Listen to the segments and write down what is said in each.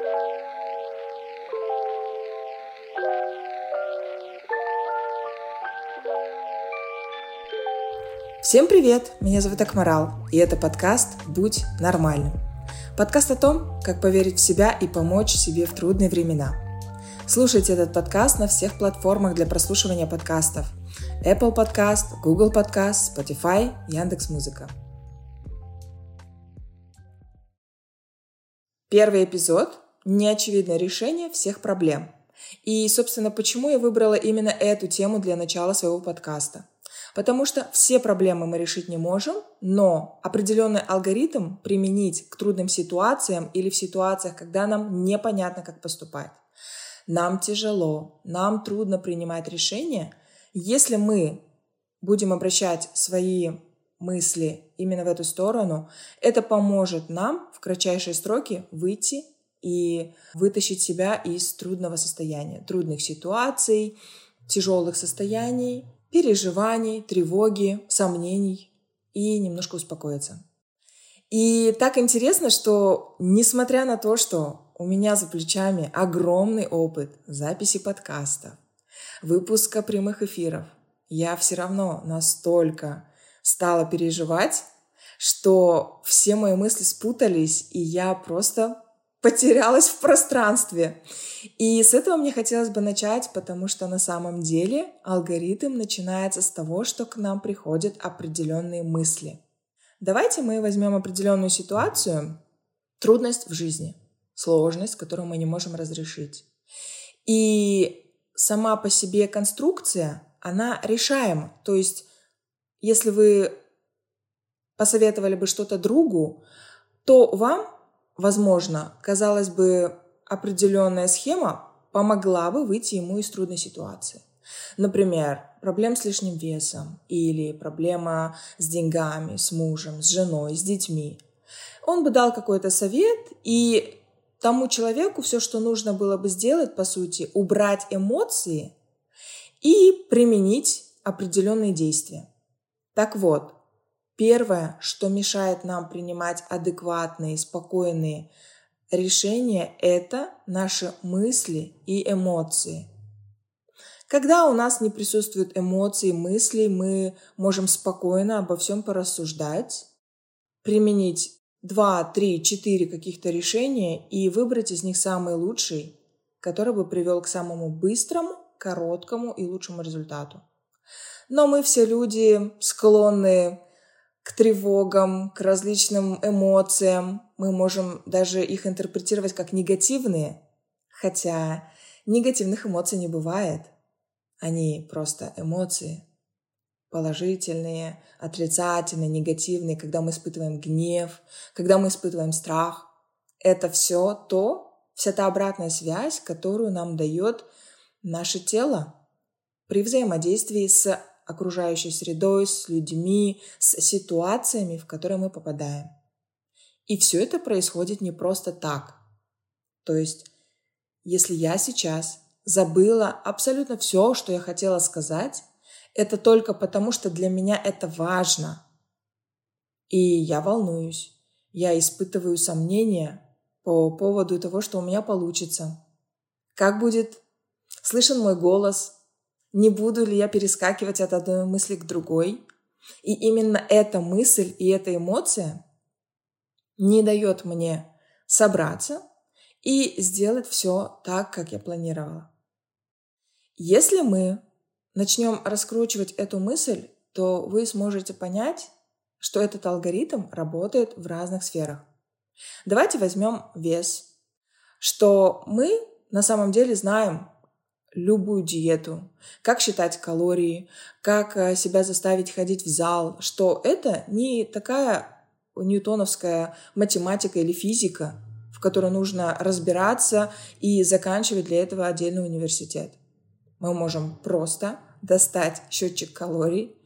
Всем привет! Меня зовут Акмарал, и это подкаст «Будь нормальным». Подкаст о том, как поверить в себя и помочь себе в трудные времена. Слушайте этот подкаст на всех платформах для прослушивания подкастов. Apple Podcast, Google Podcast, Spotify, Яндекс.Музыка. Первый эпизод – неочевидное решение всех проблем. И, собственно, почему я выбрала именно эту тему для начала своего подкаста – Потому что все проблемы мы решить не можем, но определенный алгоритм применить к трудным ситуациям или в ситуациях, когда нам непонятно, как поступать. Нам тяжело, нам трудно принимать решения. Если мы будем обращать свои мысли именно в эту сторону, это поможет нам в кратчайшие сроки выйти и вытащить себя из трудного состояния, трудных ситуаций, тяжелых состояний переживаний, тревоги, сомнений и немножко успокоиться. И так интересно, что несмотря на то, что у меня за плечами огромный опыт записи подкастов, выпуска прямых эфиров, я все равно настолько стала переживать, что все мои мысли спутались, и я просто потерялась в пространстве. И с этого мне хотелось бы начать, потому что на самом деле алгоритм начинается с того, что к нам приходят определенные мысли. Давайте мы возьмем определенную ситуацию, трудность в жизни, сложность, которую мы не можем разрешить. И сама по себе конструкция, она решаема. То есть, если вы посоветовали бы что-то другу, то вам возможно, казалось бы, определенная схема помогла бы выйти ему из трудной ситуации. Например, проблем с лишним весом или проблема с деньгами, с мужем, с женой, с детьми. Он бы дал какой-то совет, и тому человеку все, что нужно было бы сделать, по сути, убрать эмоции и применить определенные действия. Так вот, Первое, что мешает нам принимать адекватные, спокойные решения, это наши мысли и эмоции. Когда у нас не присутствуют эмоции, мысли, мы можем спокойно обо всем порассуждать, применить два, три, четыре каких-то решения и выбрать из них самый лучший, который бы привел к самому быстрому, короткому и лучшему результату. Но мы все люди склонны к тревогам, к различным эмоциям. Мы можем даже их интерпретировать как негативные, хотя негативных эмоций не бывает. Они просто эмоции. Положительные, отрицательные, негативные, когда мы испытываем гнев, когда мы испытываем страх. Это все то, вся та обратная связь, которую нам дает наше тело при взаимодействии с окружающей средой, с людьми, с ситуациями, в которые мы попадаем. И все это происходит не просто так. То есть, если я сейчас забыла абсолютно все, что я хотела сказать, это только потому, что для меня это важно. И я волнуюсь, я испытываю сомнения по поводу того, что у меня получится. Как будет слышен мой голос, не буду ли я перескакивать от одной мысли к другой. И именно эта мысль и эта эмоция не дает мне собраться и сделать все так, как я планировала. Если мы начнем раскручивать эту мысль, то вы сможете понять, что этот алгоритм работает в разных сферах. Давайте возьмем вес, что мы на самом деле знаем, любую диету, как считать калории, как э, себя заставить ходить в зал, что это не такая ньютоновская математика или физика, в которой нужно разбираться и заканчивать для этого отдельный университет. Мы можем просто достать счетчик калорий,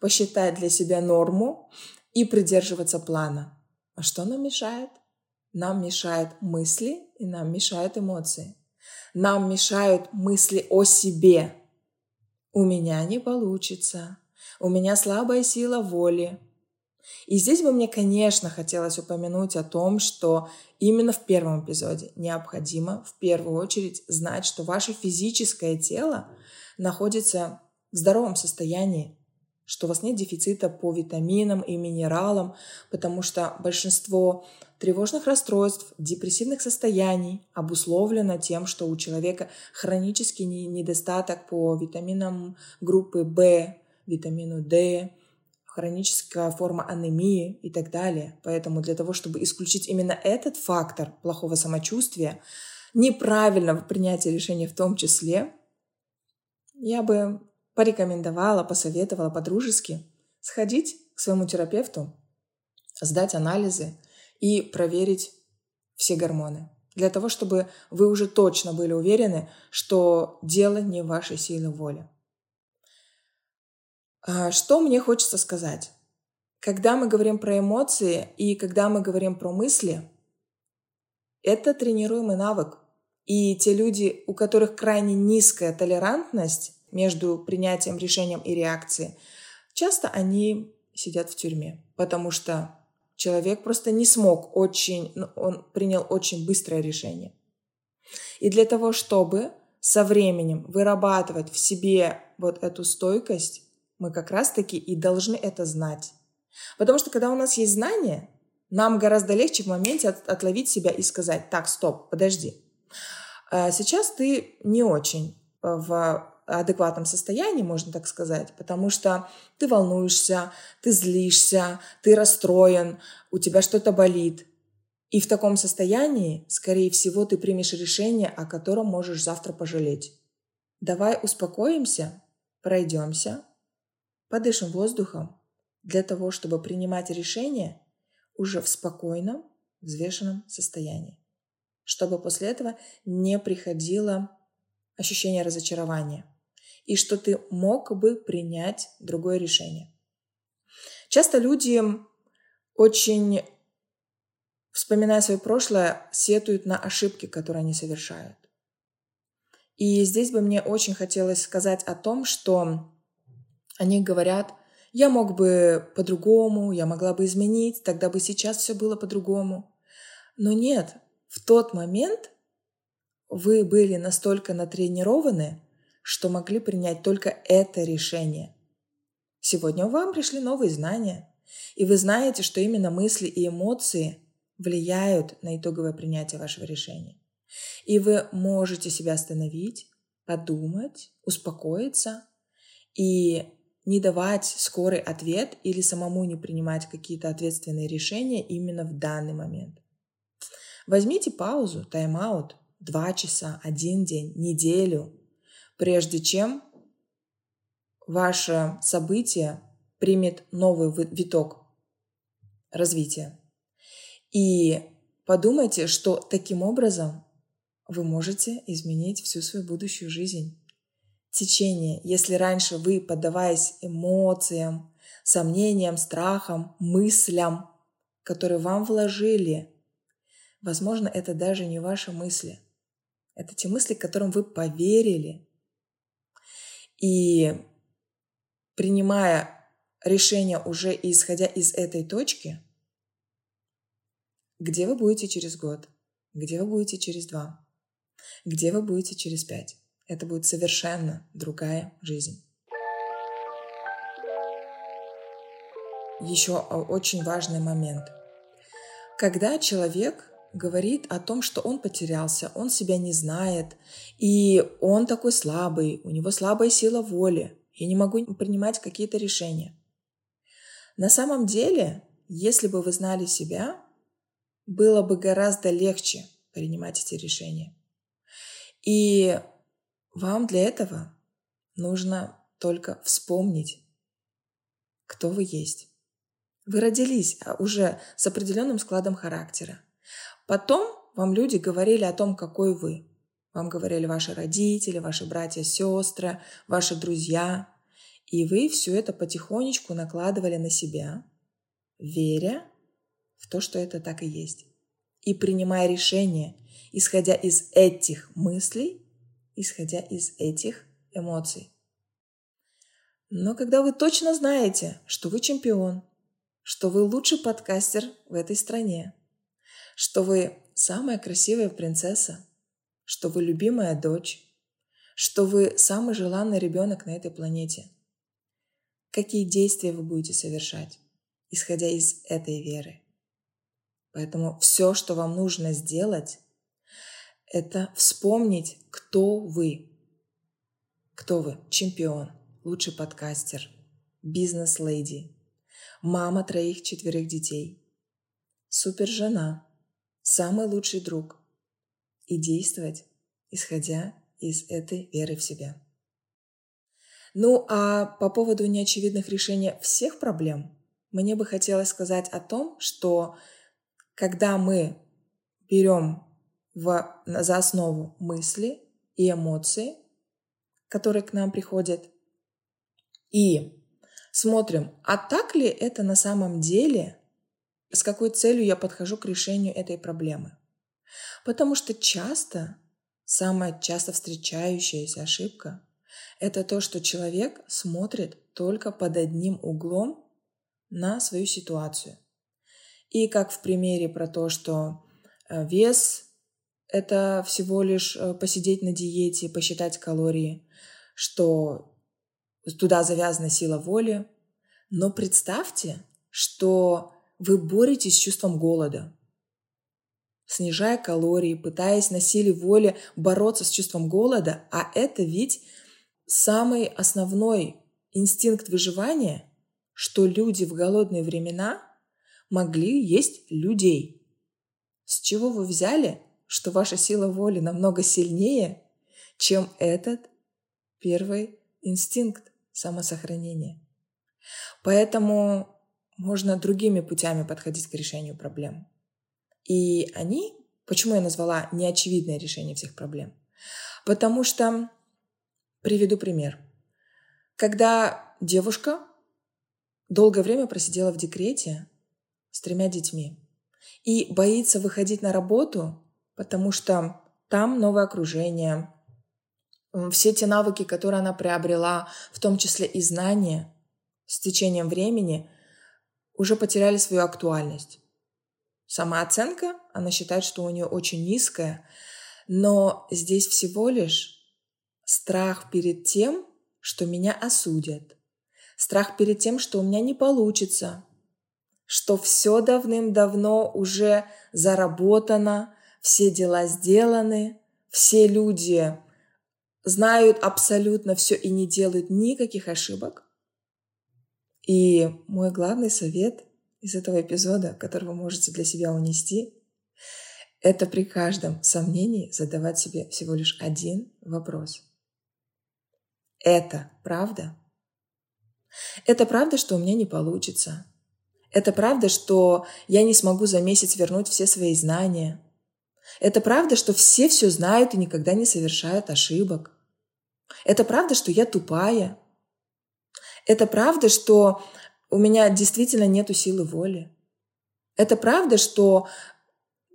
посчитать для себя норму и придерживаться плана. А что нам мешает? Нам мешают мысли и нам мешают эмоции. Нам мешают мысли о себе. У меня не получится. У меня слабая сила воли. И здесь бы мне, конечно, хотелось упомянуть о том, что именно в первом эпизоде необходимо в первую очередь знать, что ваше физическое тело находится в здоровом состоянии, что у вас нет дефицита по витаминам и минералам, потому что большинство тревожных расстройств, депрессивных состояний обусловлено тем, что у человека хронический недостаток по витаминам группы В, витамину D, хроническая форма анемии и так далее. Поэтому для того, чтобы исключить именно этот фактор плохого самочувствия, неправильного принятия решения в том числе, я бы порекомендовала, посоветовала по-дружески сходить к своему терапевту, сдать анализы и проверить все гормоны. Для того, чтобы вы уже точно были уверены, что дело не в вашей силе воли. А, что мне хочется сказать? Когда мы говорим про эмоции и когда мы говорим про мысли, это тренируемый навык. И те люди, у которых крайне низкая толерантность между принятием решением и реакцией, часто они сидят в тюрьме, потому что человек просто не смог очень, ну, он принял очень быстрое решение. И для того, чтобы со временем вырабатывать в себе вот эту стойкость, мы как раз-таки и должны это знать. Потому что когда у нас есть знания, нам гораздо легче в моменте от, отловить себя и сказать, так, стоп, подожди. А сейчас ты не очень в адекватном состоянии, можно так сказать, потому что ты волнуешься, ты злишься, ты расстроен, у тебя что-то болит. И в таком состоянии, скорее всего, ты примешь решение, о котором можешь завтра пожалеть. Давай успокоимся, пройдемся, подышим воздухом для того, чтобы принимать решения уже в спокойном, взвешенном состоянии. Чтобы после этого не приходило ощущение разочарования и что ты мог бы принять другое решение. Часто люди очень, вспоминая свое прошлое, сетуют на ошибки, которые они совершают. И здесь бы мне очень хотелось сказать о том, что они говорят, я мог бы по-другому, я могла бы изменить, тогда бы сейчас все было по-другому. Но нет, в тот момент вы были настолько натренированы, что могли принять только это решение. Сегодня вам пришли новые знания, и вы знаете, что именно мысли и эмоции влияют на итоговое принятие вашего решения. И вы можете себя остановить, подумать, успокоиться и не давать скорый ответ или самому не принимать какие-то ответственные решения именно в данный момент. Возьмите паузу, тайм-аут, два часа, один день, неделю, прежде чем ваше событие примет новый виток развития. И подумайте, что таким образом вы можете изменить всю свою будущую жизнь течение. Если раньше вы, поддаваясь эмоциям, сомнениям, страхам, мыслям, которые вам вложили, возможно, это даже не ваши мысли. Это те мысли, которым вы поверили. И принимая решение уже исходя из этой точки, где вы будете через год, где вы будете через два, где вы будете через пять. Это будет совершенно другая жизнь. Еще очень важный момент. Когда человек говорит о том, что он потерялся, он себя не знает, и он такой слабый, у него слабая сила воли, я не могу принимать какие-то решения. На самом деле, если бы вы знали себя, было бы гораздо легче принимать эти решения. И вам для этого нужно только вспомнить, кто вы есть. Вы родились а, уже с определенным складом характера. Потом вам люди говорили о том, какой вы. Вам говорили ваши родители, ваши братья, сестры, ваши друзья. И вы все это потихонечку накладывали на себя, веря в то, что это так и есть. И принимая решение, исходя из этих мыслей, исходя из этих эмоций. Но когда вы точно знаете, что вы чемпион, что вы лучший подкастер в этой стране, что вы самая красивая принцесса, что вы любимая дочь, что вы самый желанный ребенок на этой планете. Какие действия вы будете совершать, исходя из этой веры? Поэтому все, что вам нужно сделать, это вспомнить, кто вы. Кто вы? Чемпион, лучший подкастер, бизнес-леди, мама троих-четверых детей, супер жена, самый лучший друг. И действовать, исходя из этой веры в себя. Ну а по поводу неочевидных решений всех проблем, мне бы хотелось сказать о том, что когда мы берем в, за основу мысли и эмоции, которые к нам приходят, и смотрим, а так ли это на самом деле, с какой целью я подхожу к решению этой проблемы. Потому что часто, самая часто встречающаяся ошибка – это то, что человек смотрит только под одним углом на свою ситуацию. И как в примере про то, что э, вес – это всего лишь э, посидеть на диете, посчитать калории, что туда завязана сила воли. Но представьте, что вы боретесь с чувством голода, снижая калории, пытаясь на силе воли бороться с чувством голода, а это ведь самый основной инстинкт выживания, что люди в голодные времена могли есть людей. С чего вы взяли, что ваша сила воли намного сильнее, чем этот первый инстинкт самосохранения? Поэтому можно другими путями подходить к решению проблем. И они, почему я назвала неочевидное решение всех проблем? Потому что, приведу пример. Когда девушка долгое время просидела в декрете, с тремя детьми. И боится выходить на работу, потому что там новое окружение, все те навыки, которые она приобрела, в том числе и знания, с течением времени уже потеряли свою актуальность. Самооценка, она считает, что у нее очень низкая, но здесь всего лишь страх перед тем, что меня осудят, страх перед тем, что у меня не получится, что все давным-давно уже заработано, все дела сделаны, все люди знают абсолютно все и не делают никаких ошибок. И мой главный совет из этого эпизода, который вы можете для себя унести, это при каждом сомнении задавать себе всего лишь один вопрос. Это правда? Это правда, что у меня не получится? Это правда, что я не смогу за месяц вернуть все свои знания. Это правда, что все все знают и никогда не совершают ошибок. Это правда, что я тупая. Это правда, что у меня действительно нет силы воли. Это правда, что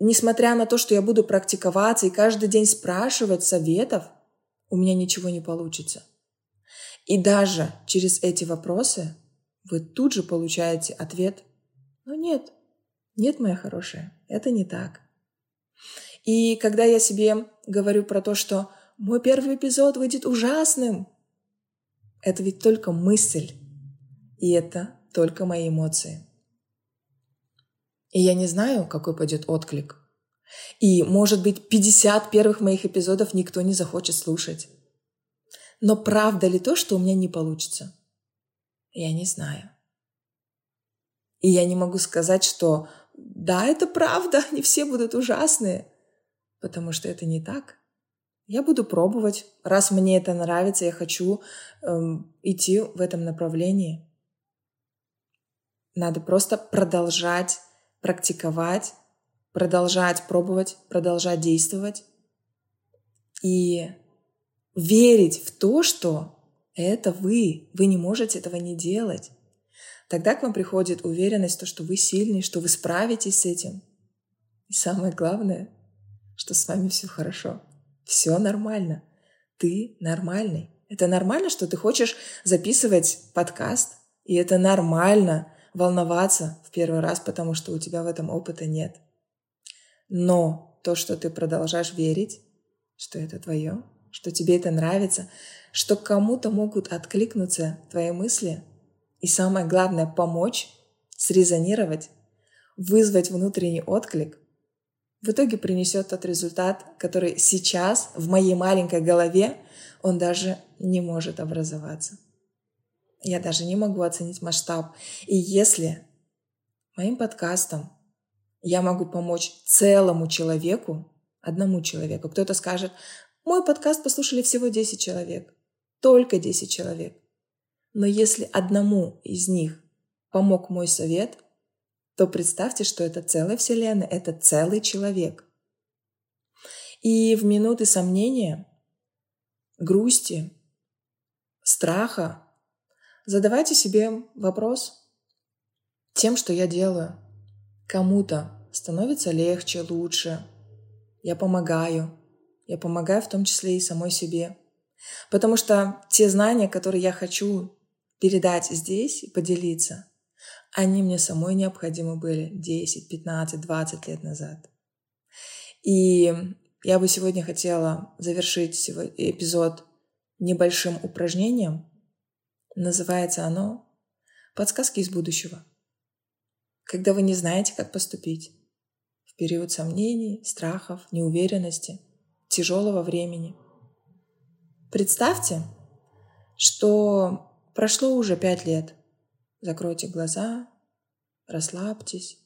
несмотря на то, что я буду практиковаться и каждый день спрашивать советов, у меня ничего не получится. И даже через эти вопросы вы тут же получаете ответ но нет, нет, моя хорошая, это не так. И когда я себе говорю про то, что мой первый эпизод выйдет ужасным, это ведь только мысль, и это только мои эмоции. И я не знаю, какой пойдет отклик. И, может быть, 50 первых моих эпизодов никто не захочет слушать. Но правда ли то, что у меня не получится? Я не знаю. И я не могу сказать, что да, это правда, не все будут ужасные, потому что это не так. Я буду пробовать. Раз мне это нравится, я хочу эм, идти в этом направлении. Надо просто продолжать практиковать, продолжать пробовать, продолжать действовать и верить в то, что это вы. Вы не можете этого не делать. Тогда к вам приходит уверенность, то, что вы сильный, что вы справитесь с этим. И самое главное, что с вами все хорошо. Все нормально. Ты нормальный. Это нормально, что ты хочешь записывать подкаст, и это нормально волноваться в первый раз, потому что у тебя в этом опыта нет. Но то, что ты продолжаешь верить, что это твое, что тебе это нравится, что кому-то могут откликнуться твои мысли, и самое главное — помочь, срезонировать, вызвать внутренний отклик, в итоге принесет тот результат, который сейчас в моей маленькой голове он даже не может образоваться. Я даже не могу оценить масштаб. И если моим подкастом я могу помочь целому человеку, одному человеку, кто-то скажет, мой подкаст послушали всего 10 человек, только 10 человек. Но если одному из них помог мой совет, то представьте, что это целая вселенная, это целый человек. И в минуты сомнения, грусти, страха задавайте себе вопрос тем, что я делаю. Кому-то становится легче, лучше. Я помогаю. Я помогаю в том числе и самой себе. Потому что те знания, которые я хочу передать здесь и поделиться, они мне самой необходимы были 10, 15, 20 лет назад. И я бы сегодня хотела завершить эпизод небольшим упражнением. Называется оно «Подсказки из будущего». Когда вы не знаете, как поступить в период сомнений, страхов, неуверенности, тяжелого времени. Представьте, что прошло уже пять лет – Закройте глаза, расслабьтесь.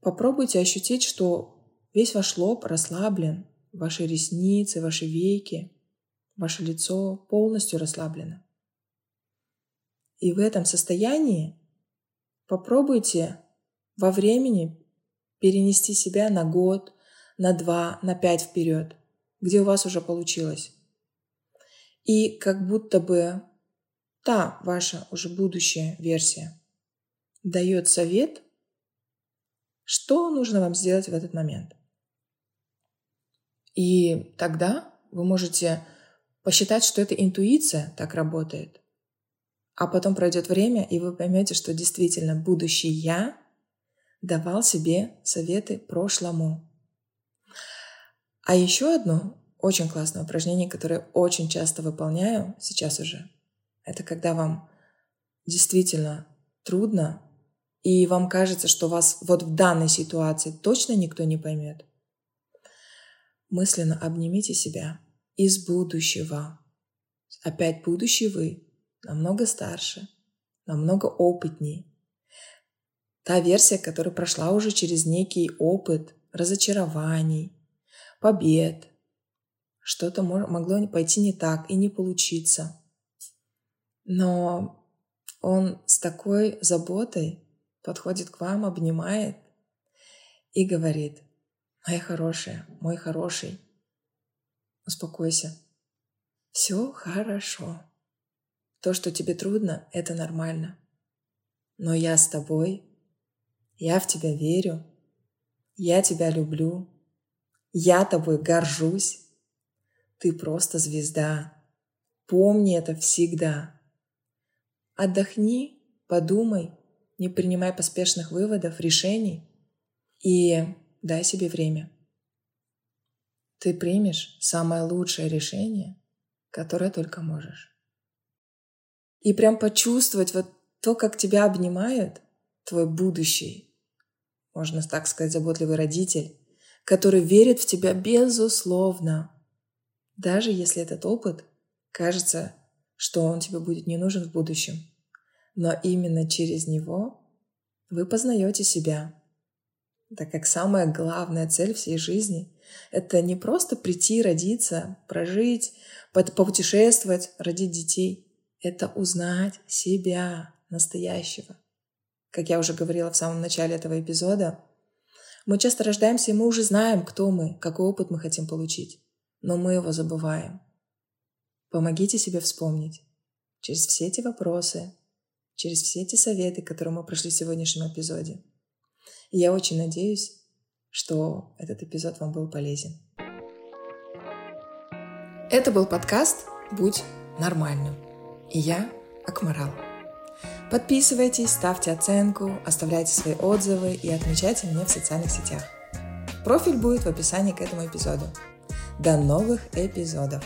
Попробуйте ощутить, что весь ваш лоб расслаблен, ваши ресницы, ваши веки, ваше лицо полностью расслаблено. И в этом состоянии попробуйте во времени перенести себя на год, на два, на пять вперед, где у вас уже получилось. И как будто бы та ваша уже будущая версия дает совет, что нужно вам сделать в этот момент. И тогда вы можете посчитать, что это интуиция так работает. А потом пройдет время, и вы поймете, что действительно будущий я давал себе советы прошлому. А еще одно очень классное упражнение, которое очень часто выполняю сейчас уже – это когда вам действительно трудно, и вам кажется, что вас вот в данной ситуации точно никто не поймет. Мысленно обнимите себя из будущего. Опять будущий вы, намного старше, намного опытнее. Та версия, которая прошла уже через некий опыт разочарований, побед. Что-то могло пойти не так и не получиться – но он с такой заботой подходит к вам, обнимает и говорит, моя хорошая, мой хороший, успокойся, все хорошо. То, что тебе трудно, это нормально. Но я с тобой, я в тебя верю, я тебя люблю, я тобой горжусь. Ты просто звезда. Помни это всегда. Отдохни, подумай, не принимай поспешных выводов, решений и дай себе время. Ты примешь самое лучшее решение, которое только можешь. И прям почувствовать вот то, как тебя обнимает твой будущий, можно так сказать, заботливый родитель, который верит в тебя безусловно, даже если этот опыт кажется, что он тебе будет не нужен в будущем но именно через него вы познаете себя. Так как самая главная цель всей жизни — это не просто прийти, родиться, прожить, попутешествовать, родить детей. Это узнать себя настоящего. Как я уже говорила в самом начале этого эпизода, мы часто рождаемся, и мы уже знаем, кто мы, какой опыт мы хотим получить, но мы его забываем. Помогите себе вспомнить через все эти вопросы, через все эти советы, которые мы прошли в сегодняшнем эпизоде. И я очень надеюсь, что этот эпизод вам был полезен. Это был подкаст «Будь нормальным». И я Акмарал. Подписывайтесь, ставьте оценку, оставляйте свои отзывы и отмечайте меня в социальных сетях. Профиль будет в описании к этому эпизоду. До новых эпизодов!